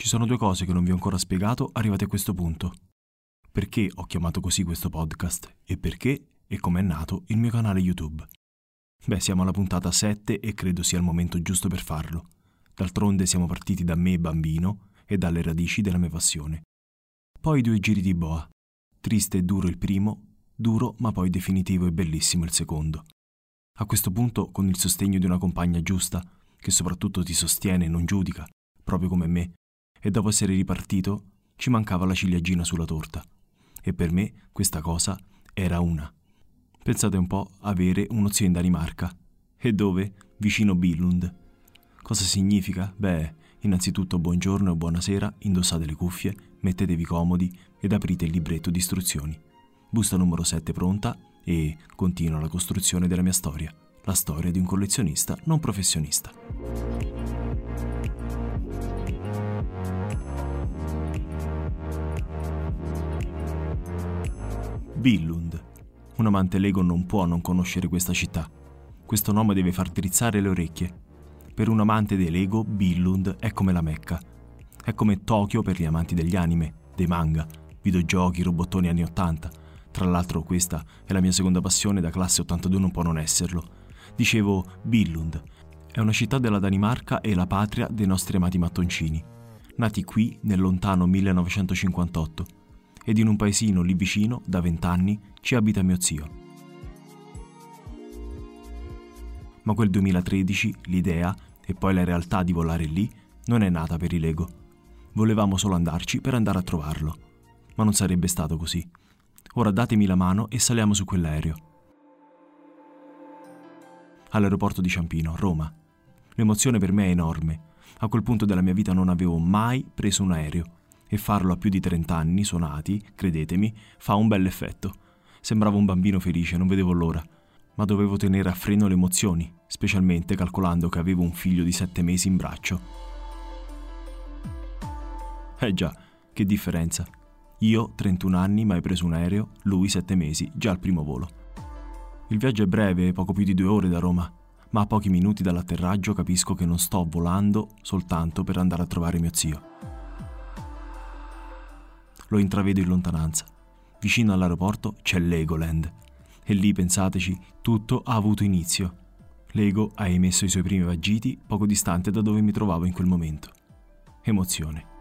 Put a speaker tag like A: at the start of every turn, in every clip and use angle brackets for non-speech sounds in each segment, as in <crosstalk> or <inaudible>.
A: Ci sono due cose che non vi ho ancora spiegato arrivati a questo punto. Perché ho chiamato così questo podcast e perché e come è nato il mio canale YouTube. Beh, siamo alla puntata 7 e credo sia il momento giusto per farlo. D'altronde siamo partiti da me bambino e dalle radici della mia passione. Poi due giri di boa. Triste e duro il primo, duro ma poi definitivo e bellissimo il secondo. A questo punto, con il sostegno di una compagna giusta, che soprattutto ti sostiene e non giudica, proprio come me, e dopo essere ripartito ci mancava la ciliegina sulla torta. E per me questa cosa era una. Pensate un po' avere uno zio in Danimarca. E dove? Vicino Billund. Cosa significa? Beh, innanzitutto buongiorno e buonasera, indossate le cuffie, mettetevi comodi ed aprite il libretto di istruzioni. Busta numero 7 pronta e continua la costruzione della mia storia, la storia di un collezionista non professionista. Billund. Un amante Lego non può non conoscere questa città. Questo nome deve far drizzare le orecchie. Per un amante dei Lego, Billund è come la Mecca. È come Tokyo per gli amanti degli anime, dei manga, videogiochi, robottoni anni 80. Tra l'altro questa è la mia seconda passione da classe 82 non può non esserlo. Dicevo Billund. È una città della Danimarca e la patria dei nostri amati mattoncini. Nati qui nel lontano 1958 ed in un paesino lì vicino, da vent'anni, ci abita mio zio. Ma quel 2013 l'idea, e poi la realtà di volare lì, non è nata per i Lego. Volevamo solo andarci per andare a trovarlo. Ma non sarebbe stato così. Ora datemi la mano e saliamo su quell'aereo. All'aeroporto di Ciampino, Roma. L'emozione per me è enorme. A quel punto della mia vita non avevo mai preso un aereo e farlo a più di 30 anni suonati, credetemi, fa un bel effetto. Sembravo un bambino felice, non vedevo l'ora, ma dovevo tenere a freno le emozioni, specialmente calcolando che avevo un figlio di 7 mesi in braccio. Eh già, che differenza. Io, 31 anni, mai preso un aereo, lui 7 mesi, già al primo volo. Il viaggio è breve, poco più di due ore da Roma, ma a pochi minuti dall'atterraggio capisco che non sto volando soltanto per andare a trovare mio zio lo intravedo in lontananza. Vicino all'aeroporto c'è Legoland. E lì, pensateci, tutto ha avuto inizio. Lego ha emesso i suoi primi vagiti poco distante da dove mi trovavo in quel momento. Emozione.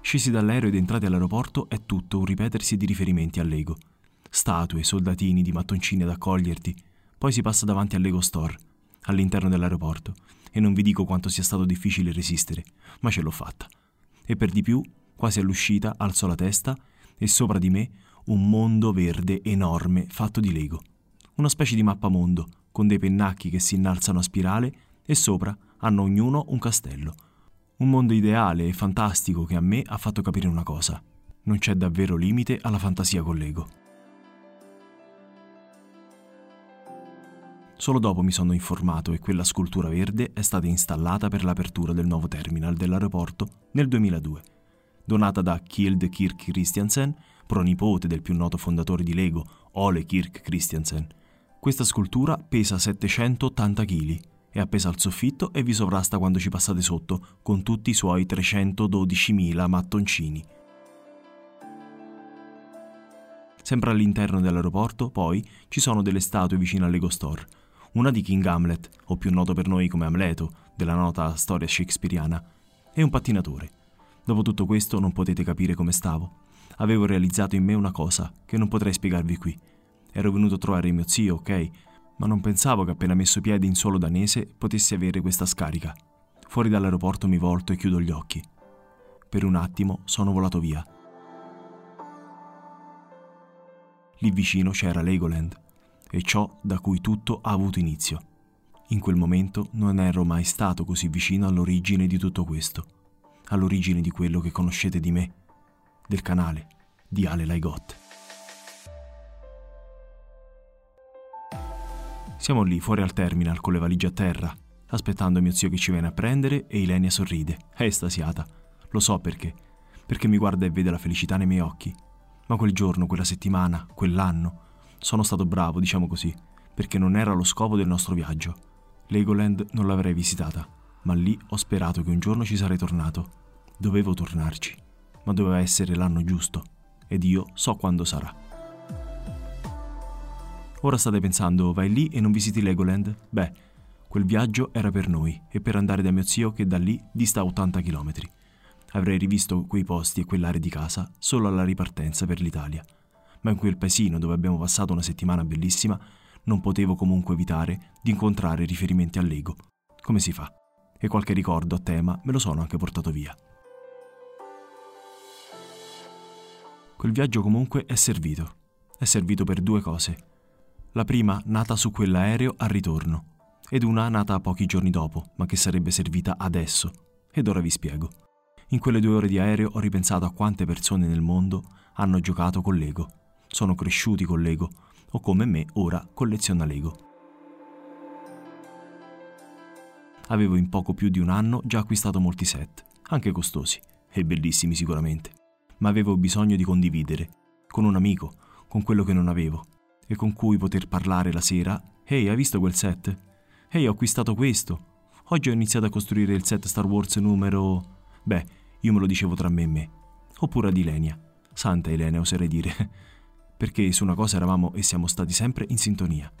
A: Scesi dall'aereo ed entrati all'aeroporto è tutto un ripetersi di riferimenti a Lego. Statue, soldatini di mattoncini ad accoglierti. Poi si passa davanti al Lego Store, all'interno dell'aeroporto, e non vi dico quanto sia stato difficile resistere, ma ce l'ho fatta. E per di più Quasi all'uscita alzo la testa e sopra di me un mondo verde enorme fatto di Lego. Una specie di mappamondo con dei pennacchi che si innalzano a spirale e sopra hanno ognuno un castello. Un mondo ideale e fantastico che a me ha fatto capire una cosa. Non c'è davvero limite alla fantasia con Lego. Solo dopo mi sono informato e quella scultura verde è stata installata per l'apertura del nuovo terminal dell'aeroporto nel 2002 donata da Kild Kirk Christiansen, pronipote del più noto fondatore di Lego, Ole Kirk Christiansen. Questa scultura pesa 780 kg, è appesa al soffitto e vi sovrasta quando ci passate sotto, con tutti i suoi 312.000 mattoncini. Sempre all'interno dell'aeroporto, poi, ci sono delle statue vicino al Lego Store. Una di King Hamlet, o più noto per noi come Amleto, della nota storia shakespeariana, e un pattinatore. Dopo tutto questo non potete capire come stavo. Avevo realizzato in me una cosa che non potrei spiegarvi qui. Ero venuto a trovare mio zio, ok, ma non pensavo che appena messo piede in suolo danese potessi avere questa scarica. Fuori dall'aeroporto mi volto e chiudo gli occhi. Per un attimo sono volato via. Lì vicino c'era Legoland e ciò da cui tutto ha avuto inizio. In quel momento non ero mai stato così vicino all'origine di tutto questo all'origine di quello che conoscete di me, del canale di Ale Laigot. Siamo lì fuori al terminal con le valigie a terra, aspettando mio zio che ci viene a prendere e Ilenia sorride, è estasiata. Lo so perché, perché mi guarda e vede la felicità nei miei occhi. Ma quel giorno, quella settimana, quell'anno, sono stato bravo, diciamo così, perché non era lo scopo del nostro viaggio. Legoland non l'avrei visitata. ma lì ho sperato che un giorno ci sarei tornato. Dovevo tornarci, ma doveva essere l'anno giusto, ed io so quando sarà. Ora state pensando, vai lì e non visiti Legoland? Beh, quel viaggio era per noi e per andare da mio zio che da lì dista 80 km. Avrei rivisto quei posti e quell'area di casa solo alla ripartenza per l'Italia. Ma in quel paesino dove abbiamo passato una settimana bellissima non potevo comunque evitare di incontrare riferimenti all'ego. Come si fa? E qualche ricordo a tema me lo sono anche portato via. Quel viaggio comunque è servito. È servito per due cose. La prima nata su quell'aereo al ritorno ed una nata pochi giorni dopo, ma che sarebbe servita adesso. Ed ora vi spiego. In quelle due ore di aereo ho ripensato a quante persone nel mondo hanno giocato con Lego, sono cresciuti con Lego o come me ora colleziona Lego. Avevo in poco più di un anno già acquistato molti set, anche costosi e bellissimi sicuramente ma avevo bisogno di condividere, con un amico, con quello che non avevo, e con cui poter parlare la sera. Ehi, hai visto quel set? Ehi, ho acquistato questo. Oggi ho iniziato a costruire il set Star Wars numero... Beh, io me lo dicevo tra me e me. Oppure ad Ilenia. Santa Ilenia, oserei dire. <laughs> Perché su una cosa eravamo e siamo stati sempre in sintonia.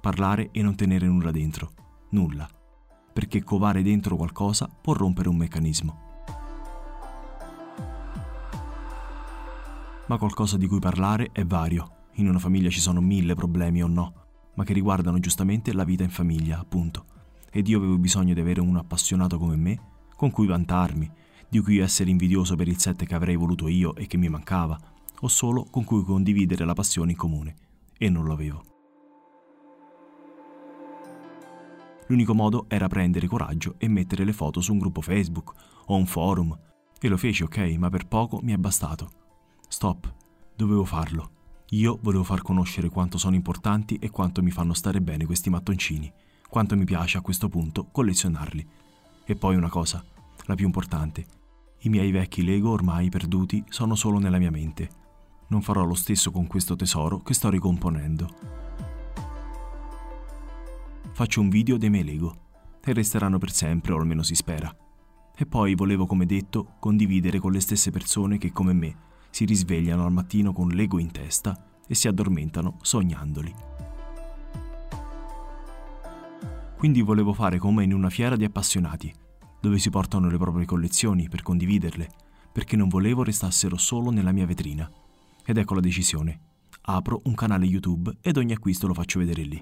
A: Parlare e non tenere nulla dentro. Nulla. Perché covare dentro qualcosa può rompere un meccanismo. Ma qualcosa di cui parlare è vario. In una famiglia ci sono mille problemi o no, ma che riguardano giustamente la vita in famiglia, appunto. Ed io avevo bisogno di avere un appassionato come me, con cui vantarmi, di cui essere invidioso per il set che avrei voluto io e che mi mancava, o solo con cui condividere la passione in comune. E non lo avevo. L'unico modo era prendere coraggio e mettere le foto su un gruppo Facebook o un forum. E lo feci, ok, ma per poco mi è bastato. Stop, dovevo farlo. Io volevo far conoscere quanto sono importanti e quanto mi fanno stare bene questi mattoncini, quanto mi piace a questo punto collezionarli. E poi una cosa, la più importante. I miei vecchi Lego ormai perduti sono solo nella mia mente. Non farò lo stesso con questo tesoro che sto ricomponendo. Faccio un video dei miei Lego e resteranno per sempre, o almeno si spera. E poi volevo, come detto, condividere con le stesse persone che, come me, si risvegliano al mattino con l'ego in testa e si addormentano sognandoli. Quindi volevo fare come in una fiera di appassionati, dove si portano le proprie collezioni per condividerle, perché non volevo restassero solo nella mia vetrina. Ed ecco la decisione. Apro un canale YouTube ed ogni acquisto lo faccio vedere lì.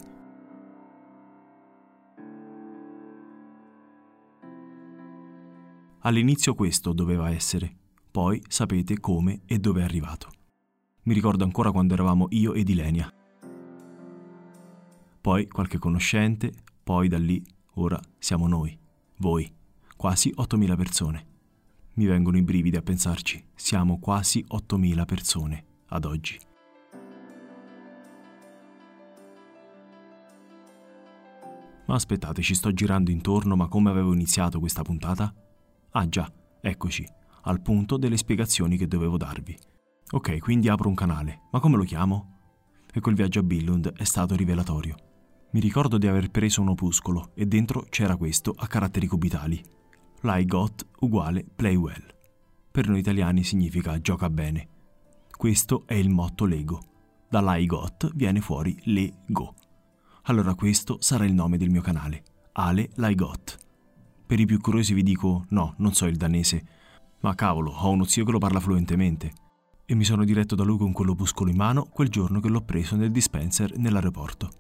A: All'inizio questo doveva essere, poi sapete come e dove è arrivato. Mi ricordo ancora quando eravamo io ed Ilenia. Poi qualche conoscente, poi da lì, ora siamo noi, voi, quasi 8.000 persone. Mi vengono i brividi a pensarci, siamo quasi 8.000 persone ad oggi. Ma aspettate, ci sto girando intorno, ma come avevo iniziato questa puntata? Ah già, eccoci, al punto delle spiegazioni che dovevo darvi. Ok, quindi apro un canale, ma come lo chiamo? E quel viaggio a Billund è stato rivelatorio. Mi ricordo di aver preso un opuscolo e dentro c'era questo a caratteri cubitali. Lie got uguale play well. Per noi italiani significa gioca bene. Questo è il motto Lego. Da Lie got viene fuori le go. Allora questo sarà il nome del mio canale, Ale Lie got. Per i più curiosi vi dico no, non so il danese, ma cavolo, ho uno zio che lo parla fluentemente. E mi sono diretto da lui con quell'opuscolo in mano quel giorno che l'ho preso nel dispenser nell'aeroporto.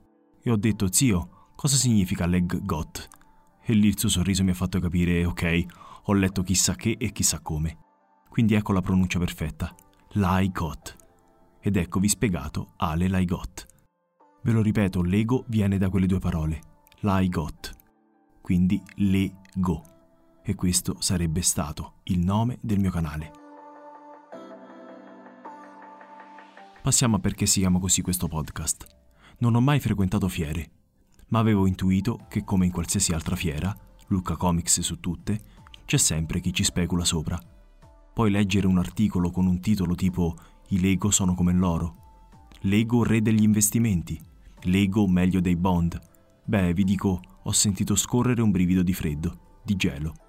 A: E ho detto, zio, cosa significa leg got? E lì il suo sorriso mi ha fatto capire, ok, ho letto chissà che e chissà come. Quindi ecco la pronuncia perfetta. Lai got. Ed eccovi spiegato Ale Lai got. Ve lo ripeto, l'ego viene da quelle due parole. Lai got. Quindi le go e questo sarebbe stato il nome del mio canale. Passiamo a perché si chiama così questo podcast. Non ho mai frequentato fiere, ma avevo intuito che come in qualsiasi altra fiera, Lucca Comics su tutte, c'è sempre chi ci specula sopra. Poi leggere un articolo con un titolo tipo I Lego sono come l'oro, Lego re degli investimenti, Lego meglio dei bond. Beh, vi dico, ho sentito scorrere un brivido di freddo di gelo.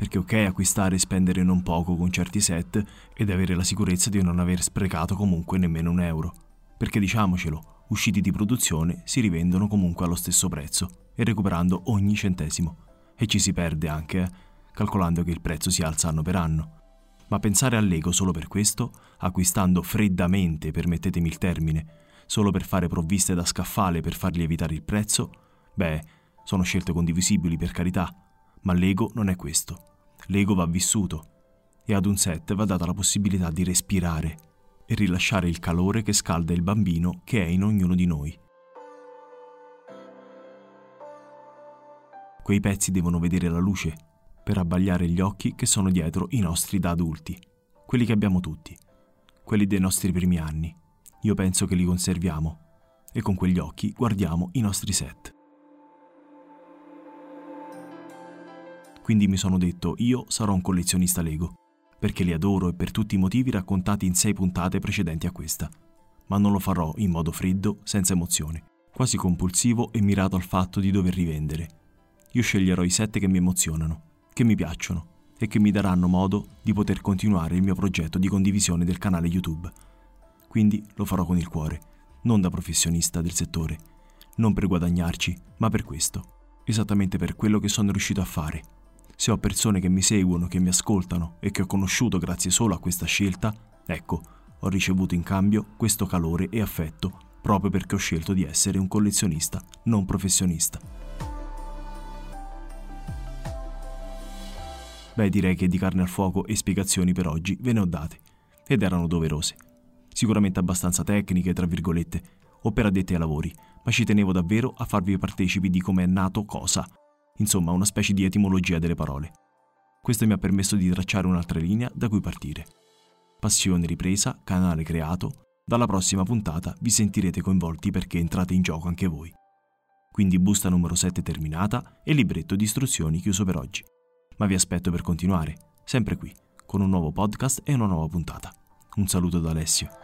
A: Perché ok acquistare e spendere non poco con certi set ed avere la sicurezza di non aver sprecato comunque nemmeno un euro. Perché diciamocelo, usciti di produzione si rivendono comunque allo stesso prezzo e recuperando ogni centesimo. E ci si perde anche, eh, calcolando che il prezzo si alza anno per anno. Ma pensare all'ego solo per questo, acquistando freddamente, permettetemi il termine, solo per fare provviste da scaffale per fargli evitare il prezzo, beh, sono scelte condivisibili per carità, ma l'ego non è questo. L'ego va vissuto e ad un set va data la possibilità di respirare e rilasciare il calore che scalda il bambino che è in ognuno di noi. Quei pezzi devono vedere la luce per abbagliare gli occhi che sono dietro i nostri da adulti, quelli che abbiamo tutti, quelli dei nostri primi anni. Io penso che li conserviamo e con quegli occhi guardiamo i nostri set. Quindi mi sono detto io sarò un collezionista Lego, perché li adoro e per tutti i motivi raccontati in sei puntate precedenti a questa, ma non lo farò in modo freddo, senza emozione, quasi compulsivo e mirato al fatto di dover rivendere io sceglierò i set che mi emozionano, che mi piacciono e che mi daranno modo di poter continuare il mio progetto di condivisione del canale YouTube. Quindi lo farò con il cuore, non da professionista del settore, non per guadagnarci, ma per questo, esattamente per quello che sono riuscito a fare. Se ho persone che mi seguono, che mi ascoltano e che ho conosciuto grazie solo a questa scelta, ecco, ho ricevuto in cambio questo calore e affetto proprio perché ho scelto di essere un collezionista, non professionista. Beh, direi che di carne al fuoco e spiegazioni per oggi ve ne ho date, ed erano doverose. Sicuramente abbastanza tecniche, tra virgolette, o per addetti ai lavori, ma ci tenevo davvero a farvi partecipi di come è nato cosa, insomma una specie di etimologia delle parole. Questo mi ha permesso di tracciare un'altra linea da cui partire. Passione ripresa, canale creato, dalla prossima puntata vi sentirete coinvolti perché entrate in gioco anche voi. Quindi busta numero 7 terminata e libretto di istruzioni chiuso per oggi ma vi aspetto per continuare, sempre qui, con un nuovo podcast e una nuova puntata. Un saluto da Alessio.